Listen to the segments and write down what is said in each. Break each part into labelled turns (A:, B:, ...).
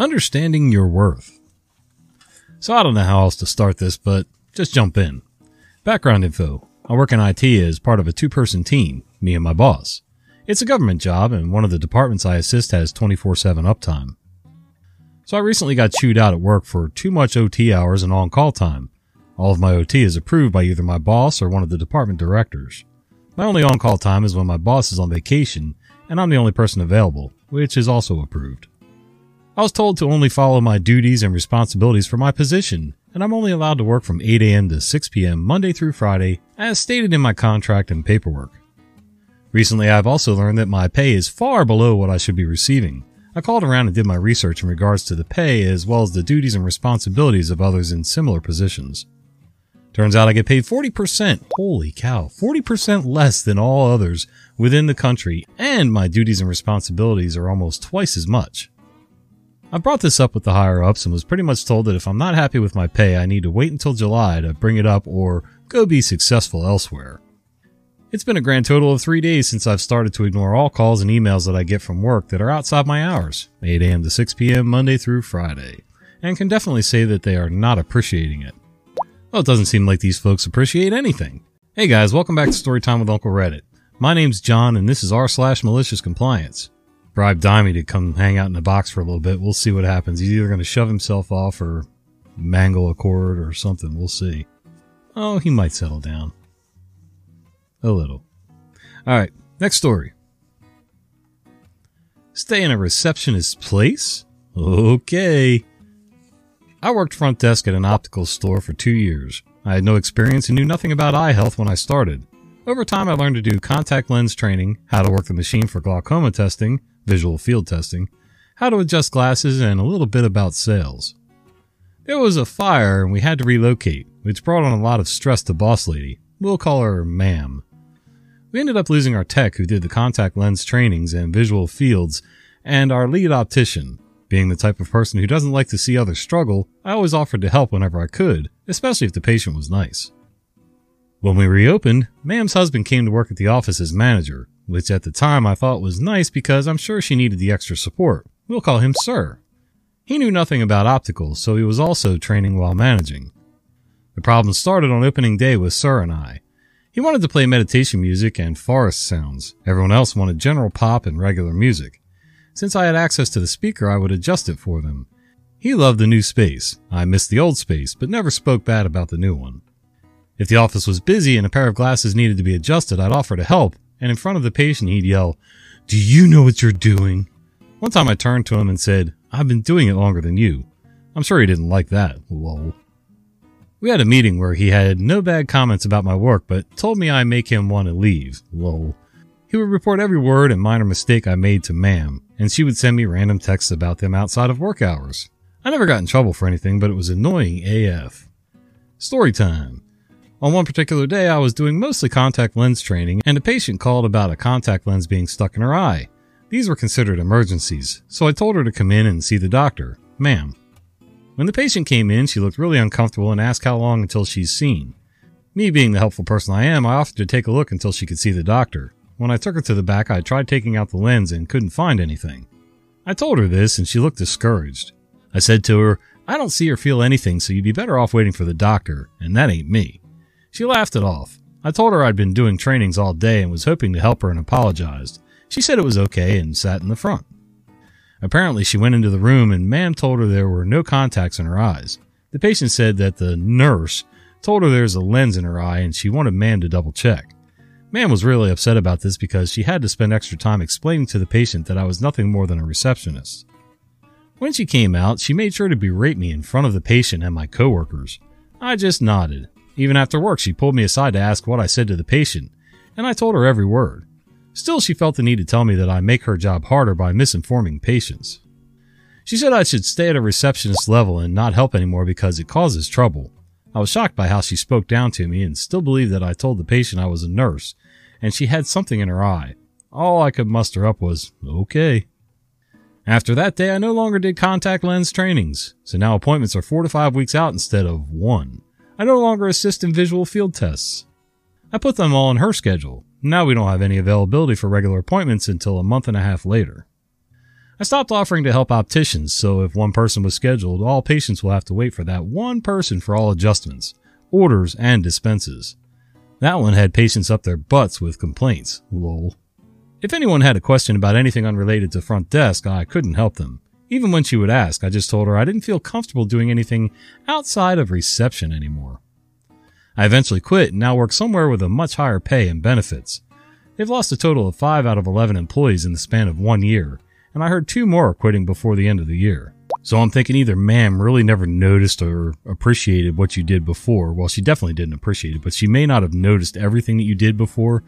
A: Understanding your worth. So I don't know how else to start this, but just jump in. Background info. I work in IT as part of a two person team, me and my boss. It's a government job and one of the departments I assist has 24-7 uptime. So I recently got chewed out at work for too much OT hours and on-call time. All of my OT is approved by either my boss or one of the department directors. My only on-call time is when my boss is on vacation and I'm the only person available, which is also approved. I was told to only follow my duties and responsibilities for my position, and I'm only allowed to work from 8 a.m. to 6 p.m. Monday through Friday, as stated in my contract and paperwork. Recently, I've also learned that my pay is far below what I should be receiving. I called around and did my research in regards to the pay as well as the duties and responsibilities of others in similar positions. Turns out I get paid 40%, holy cow, 40% less than all others within the country, and my duties and responsibilities are almost twice as much. I brought this up with the higher ups and was pretty much told that if I'm not happy with my pay, I need to wait until July to bring it up or go be successful elsewhere. It's been a grand total of three days since I've started to ignore all calls and emails that I get from work that are outside my hours, 8 a.m. to 6 p.m. Monday through Friday, and can definitely say that they are not appreciating it. Well, it doesn't seem like these folks appreciate anything. Hey guys, welcome back to Storytime with Uncle Reddit. My name's John and this is r slash malicious compliance bribe Dimey to come hang out in the box for a little bit. We'll see what happens. He's either going to shove himself off or mangle a cord or something. We'll see. Oh, he might settle down. A little. All right, next story. Stay in a receptionist's place? Okay. I worked front desk at an optical store for two years. I had no experience and knew nothing about eye health when I started. Over time, I learned to do contact lens training, how to work the machine for glaucoma testing, visual field testing, how to adjust glasses, and a little bit about sales. There was a fire and we had to relocate, which brought on a lot of stress to Boss Lady. We'll call her Ma'am. We ended up losing our tech who did the contact lens trainings and visual fields, and our lead optician. Being the type of person who doesn't like to see others struggle, I always offered to help whenever I could, especially if the patient was nice. When we reopened, Ma'am's husband came to work at the office as manager, which at the time I thought was nice because I'm sure she needed the extra support. We'll call him Sir. He knew nothing about opticals, so he was also training while managing. The problem started on opening day with Sir and I. He wanted to play meditation music and forest sounds. Everyone else wanted general pop and regular music. Since I had access to the speaker, I would adjust it for them. He loved the new space. I missed the old space, but never spoke bad about the new one. If the office was busy and a pair of glasses needed to be adjusted, I'd offer to help, and in front of the patient he'd yell, Do you know what you're doing? One time I turned to him and said, I've been doing it longer than you. I'm sure he didn't like that, lol. We had a meeting where he had no bad comments about my work, but told me I make him want to leave, lol. He would report every word and minor mistake I made to ma'am, and she would send me random texts about them outside of work hours. I never got in trouble for anything, but it was annoying AF. Story time. On one particular day, I was doing mostly contact lens training, and a patient called about a contact lens being stuck in her eye. These were considered emergencies, so I told her to come in and see the doctor. Ma'am. When the patient came in, she looked really uncomfortable and asked how long until she's seen. Me being the helpful person I am, I offered to take a look until she could see the doctor. When I took her to the back, I tried taking out the lens and couldn't find anything. I told her this and she looked discouraged. I said to her, I don't see or feel anything, so you'd be better off waiting for the doctor, and that ain't me. She laughed it off. I told her I'd been doing trainings all day and was hoping to help her and apologized. She said it was okay and sat in the front. Apparently, she went into the room and Ma'am told her there were no contacts in her eyes. The patient said that the nurse told her there's a lens in her eye and she wanted Ma'am to double check. Ma'am was really upset about this because she had to spend extra time explaining to the patient that I was nothing more than a receptionist. When she came out, she made sure to berate me in front of the patient and my coworkers. I just nodded. Even after work, she pulled me aside to ask what I said to the patient, and I told her every word. Still, she felt the need to tell me that I make her job harder by misinforming patients. She said I should stay at a receptionist level and not help anymore because it causes trouble. I was shocked by how she spoke down to me and still believed that I told the patient I was a nurse and she had something in her eye. All I could muster up was, okay. After that day, I no longer did contact lens trainings, so now appointments are four to five weeks out instead of one. I no longer assist in visual field tests. I put them all in her schedule. Now we don't have any availability for regular appointments until a month and a half later. I stopped offering to help opticians, so if one person was scheduled, all patients will have to wait for that one person for all adjustments, orders, and dispenses. That one had patients up their butts with complaints. Lol. If anyone had a question about anything unrelated to front desk, I couldn't help them. Even when she would ask, I just told her I didn't feel comfortable doing anything outside of reception anymore. I eventually quit and now work somewhere with a much higher pay and benefits. They've lost a total of 5 out of 11 employees in the span of one year, and I heard two more quitting before the end of the year. So I'm thinking either ma'am really never noticed or appreciated what you did before. Well, she definitely didn't appreciate it, but she may not have noticed everything that you did before,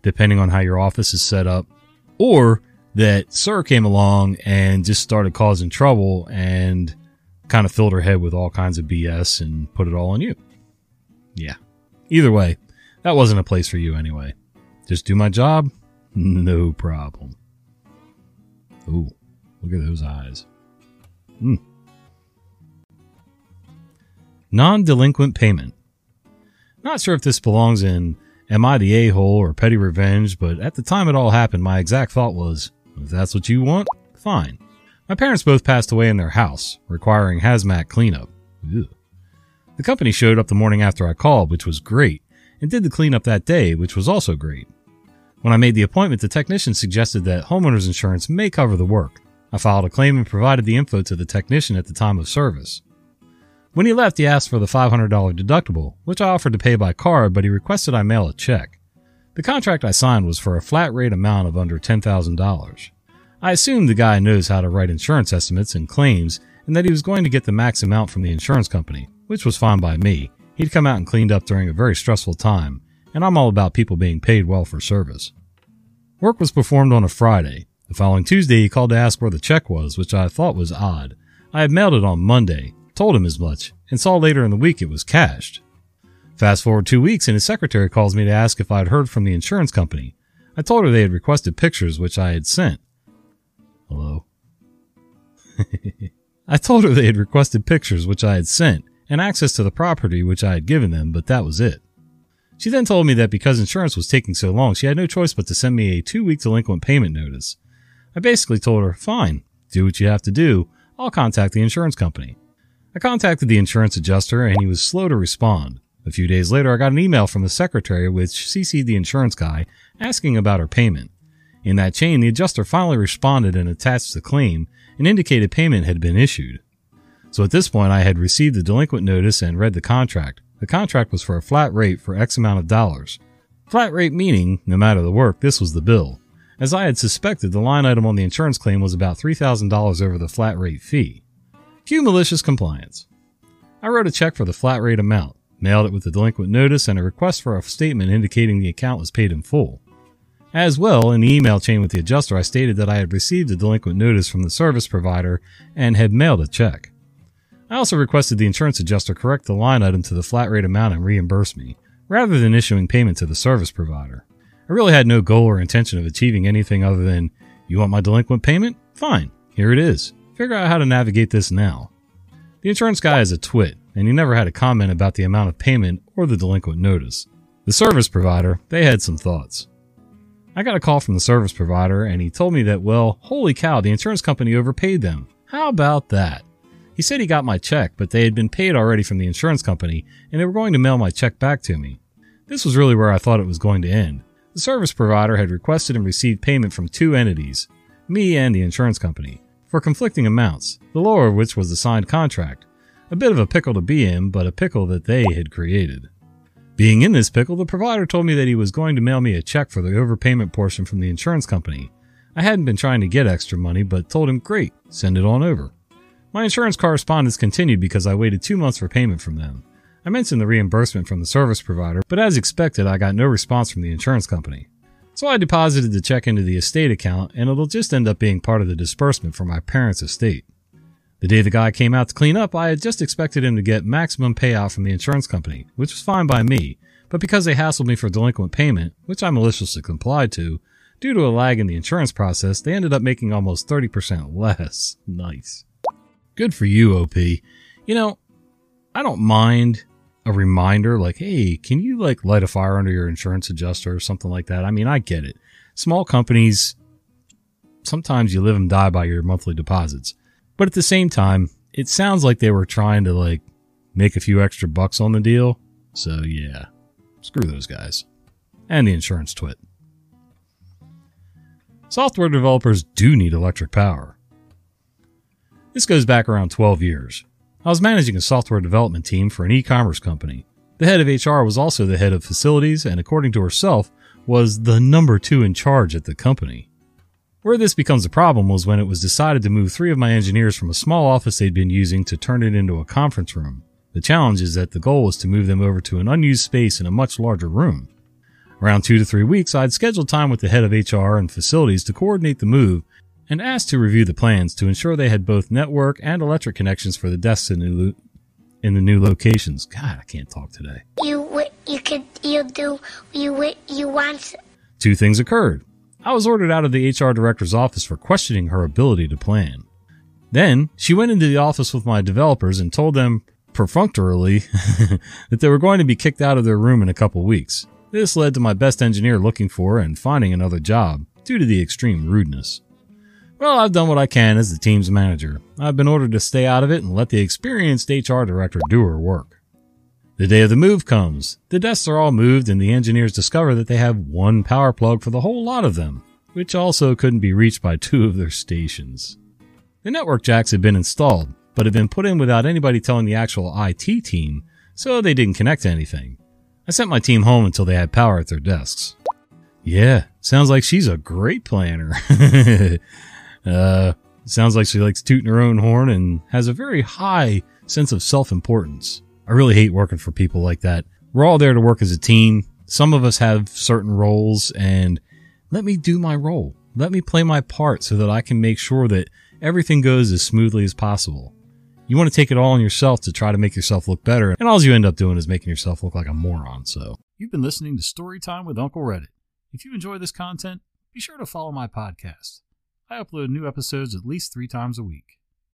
A: depending on how your office is set up. Or that Sir came along and just started causing trouble and kind of filled her head with all kinds of BS and put it all on you. Yeah. Either way, that wasn't a place for you anyway. Just do my job, no problem. Ooh, look at those eyes. Hmm. Non delinquent payment. Not sure if this belongs in Am I the a hole or petty revenge, but at the time it all happened, my exact thought was if that's what you want, fine. My parents both passed away in their house, requiring hazmat cleanup. Ew. The company showed up the morning after I called, which was great, and did the cleanup that day, which was also great. When I made the appointment, the technician suggested that homeowner's insurance may cover the work. I filed a claim and provided the info to the technician at the time of service. When he left, he asked for the $500 deductible, which I offered to pay by card, but he requested I mail a check. The contract I signed was for a flat rate amount of under $10,000. I assumed the guy knows how to write insurance estimates and claims and that he was going to get the max amount from the insurance company, which was fine by me. He'd come out and cleaned up during a very stressful time, and I'm all about people being paid well for service. Work was performed on a Friday. The following Tuesday, he called to ask where the check was, which I thought was odd. I had mailed it on Monday, told him as much, and saw later in the week it was cashed. Fast forward two weeks, and his secretary calls me to ask if I had heard from the insurance company. I told her they had requested pictures, which I had sent. Hello? I told her they had requested pictures, which I had sent, and access to the property, which I had given them, but that was it. She then told me that because insurance was taking so long, she had no choice but to send me a two week delinquent payment notice. I basically told her, fine, do what you have to do. I'll contact the insurance company. I contacted the insurance adjuster and he was slow to respond. A few days later, I got an email from the secretary which CC'd the insurance guy asking about her payment. In that chain, the adjuster finally responded and attached the claim and indicated payment had been issued. So at this point, I had received the delinquent notice and read the contract. The contract was for a flat rate for X amount of dollars. Flat rate meaning, no matter the work, this was the bill. As I had suspected, the line item on the insurance claim was about $3,000 over the flat rate fee. Cue malicious compliance. I wrote a check for the flat rate amount mailed it with a delinquent notice and a request for a statement indicating the account was paid in full. As well, in the email chain with the adjuster, I stated that I had received a delinquent notice from the service provider and had mailed a check. I also requested the insurance adjuster correct the line item to the flat rate amount and reimburse me, rather than issuing payment to the service provider. I really had no goal or intention of achieving anything other than, you want my delinquent payment? Fine, here it is. Figure out how to navigate this now. The insurance guy is a twit, and he never had a comment about the amount of payment or the delinquent notice. The service provider, they had some thoughts. I got a call from the service provider and he told me that, well, holy cow, the insurance company overpaid them. How about that? He said he got my check, but they had been paid already from the insurance company and they were going to mail my check back to me. This was really where I thought it was going to end. The service provider had requested and received payment from two entities, me and the insurance company, for conflicting amounts, the lower of which was the signed contract. A bit of a pickle to be in, but a pickle that they had created. Being in this pickle, the provider told me that he was going to mail me a check for the overpayment portion from the insurance company. I hadn't been trying to get extra money, but told him, great, send it on over. My insurance correspondence continued because I waited two months for payment from them. I mentioned the reimbursement from the service provider, but as expected, I got no response from the insurance company. So I deposited the check into the estate account, and it'll just end up being part of the disbursement for my parents' estate. The day the guy came out to clean up, I had just expected him to get maximum payout from the insurance company, which was fine by me, but because they hassled me for delinquent payment, which I maliciously complied to, due to a lag in the insurance process, they ended up making almost 30% less. Nice. Good for you, OP. You know, I don't mind a reminder like, hey, can you like light a fire under your insurance adjuster or something like that? I mean, I get it. Small companies sometimes you live and die by your monthly deposits. But at the same time, it sounds like they were trying to like make a few extra bucks on the deal. So yeah, screw those guys. And the insurance twit. Software developers do need electric power. This goes back around 12 years. I was managing a software development team for an e-commerce company. The head of HR was also the head of facilities and according to herself was the number two in charge at the company. Where this becomes a problem was when it was decided to move three of my engineers from a small office they'd been using to turn it into a conference room. The challenge is that the goal was to move them over to an unused space in a much larger room. Around two to three weeks, I'd scheduled time with the head of HR and facilities to coordinate the move and asked to review the plans to ensure they had both network and electric connections for the desks in the, lo- in the new locations. God, I can't talk today.
B: You you could you do you you want.
A: Two things occurred. I was ordered out of the HR director's office for questioning her ability to plan. Then she went into the office with my developers and told them perfunctorily that they were going to be kicked out of their room in a couple weeks. This led to my best engineer looking for and finding another job due to the extreme rudeness. Well, I've done what I can as the team's manager. I've been ordered to stay out of it and let the experienced HR director do her work. The day of the move comes. The desks are all moved and the engineers discover that they have one power plug for the whole lot of them, which also couldn't be reached by two of their stations. The network jacks had been installed, but had been put in without anybody telling the actual IT team, so they didn't connect to anything. I sent my team home until they had power at their desks. Yeah, sounds like she's a great planner. uh, sounds like she likes tooting her own horn and has a very high sense of self-importance. I really hate working for people like that. We're all there to work as a team. Some of us have certain roles and let me do my role. Let me play my part so that I can make sure that everything goes as smoothly as possible. You want to take it all on yourself to try to make yourself look better, and all you end up doing is making yourself look like a moron, so. You've been listening to Storytime with Uncle Reddit. If you enjoy this content, be sure to follow my podcast. I upload new episodes at least three times a week.